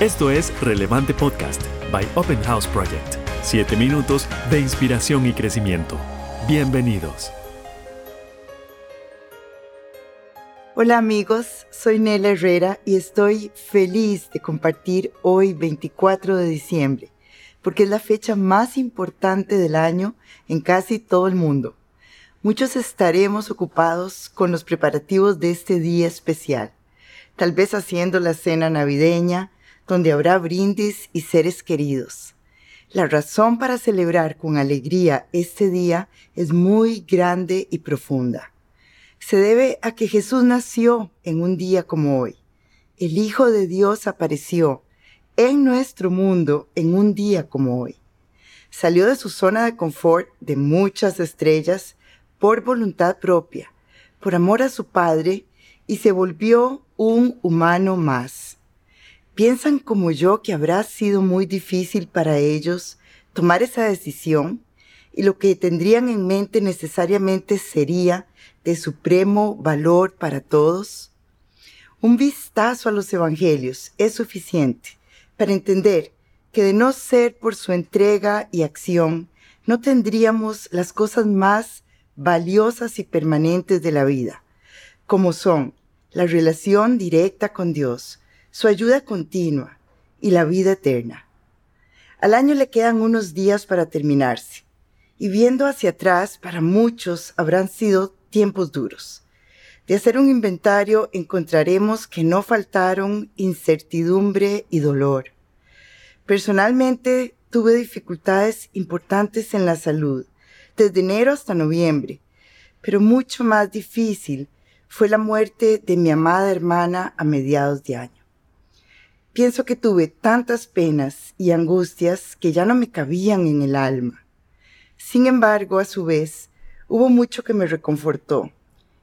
Esto es Relevante Podcast by Open House Project. Siete minutos de inspiración y crecimiento. Bienvenidos. Hola amigos, soy Nela Herrera y estoy feliz de compartir hoy 24 de diciembre, porque es la fecha más importante del año en casi todo el mundo. Muchos estaremos ocupados con los preparativos de este día especial, tal vez haciendo la cena navideña, donde habrá brindis y seres queridos. La razón para celebrar con alegría este día es muy grande y profunda. Se debe a que Jesús nació en un día como hoy. El Hijo de Dios apareció en nuestro mundo en un día como hoy. Salió de su zona de confort de muchas estrellas por voluntad propia, por amor a su Padre, y se volvió un humano más. ¿Piensan como yo que habrá sido muy difícil para ellos tomar esa decisión? Y lo que tendrían en mente necesariamente sería de supremo valor para todos. Un vistazo a los evangelios es suficiente para entender que de no ser por su entrega y acción, no tendríamos las cosas más valiosas y permanentes de la vida, como son la relación directa con Dios, su ayuda continua y la vida eterna. Al año le quedan unos días para terminarse, y viendo hacia atrás, para muchos habrán sido tiempos duros. De hacer un inventario encontraremos que no faltaron incertidumbre y dolor. Personalmente tuve dificultades importantes en la salud, desde enero hasta noviembre, pero mucho más difícil fue la muerte de mi amada hermana a mediados de año. Pienso que tuve tantas penas y angustias que ya no me cabían en el alma. Sin embargo, a su vez, hubo mucho que me reconfortó,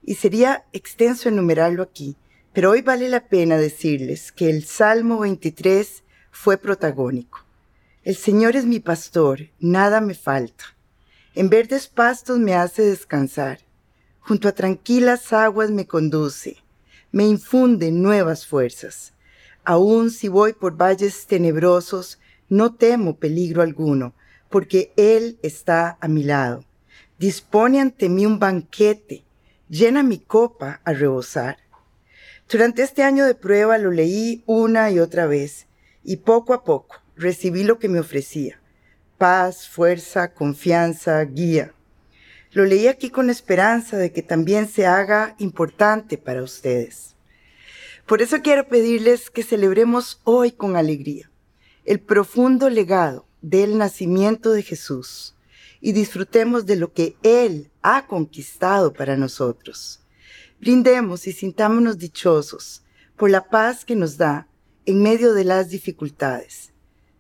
y sería extenso enumerarlo aquí, pero hoy vale la pena decirles que el Salmo 23 fue protagónico. El Señor es mi pastor, nada me falta. En verdes pastos me hace descansar, junto a tranquilas aguas me conduce, me infunde nuevas fuerzas Aun si voy por valles tenebrosos, no temo peligro alguno, porque Él está a mi lado. Dispone ante mí un banquete, llena mi copa a rebosar. Durante este año de prueba lo leí una y otra vez, y poco a poco recibí lo que me ofrecía. Paz, fuerza, confianza, guía. Lo leí aquí con esperanza de que también se haga importante para ustedes. Por eso quiero pedirles que celebremos hoy con alegría el profundo legado del nacimiento de Jesús y disfrutemos de lo que Él ha conquistado para nosotros. Brindemos y sintámonos dichosos por la paz que nos da en medio de las dificultades,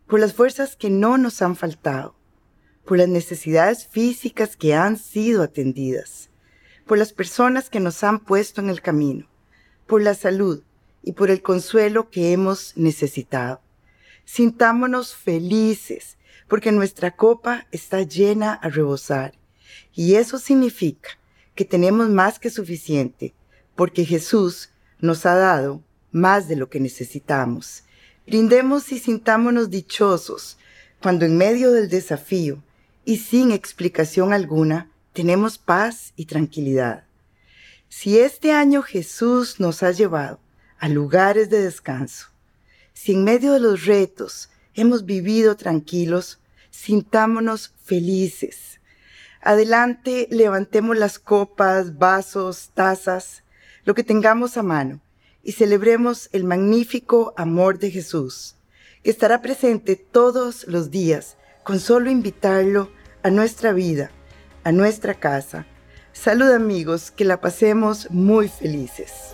por las fuerzas que no nos han faltado, por las necesidades físicas que han sido atendidas, por las personas que nos han puesto en el camino, por la salud y por el consuelo que hemos necesitado. Sintámonos felices porque nuestra copa está llena a rebosar y eso significa que tenemos más que suficiente porque Jesús nos ha dado más de lo que necesitamos. Brindemos y sintámonos dichosos cuando en medio del desafío y sin explicación alguna tenemos paz y tranquilidad. Si este año Jesús nos ha llevado a lugares de descanso. Si en medio de los retos hemos vivido tranquilos, sintámonos felices. Adelante, levantemos las copas, vasos, tazas, lo que tengamos a mano, y celebremos el magnífico amor de Jesús, que estará presente todos los días con solo invitarlo a nuestra vida, a nuestra casa. Salud amigos, que la pasemos muy felices.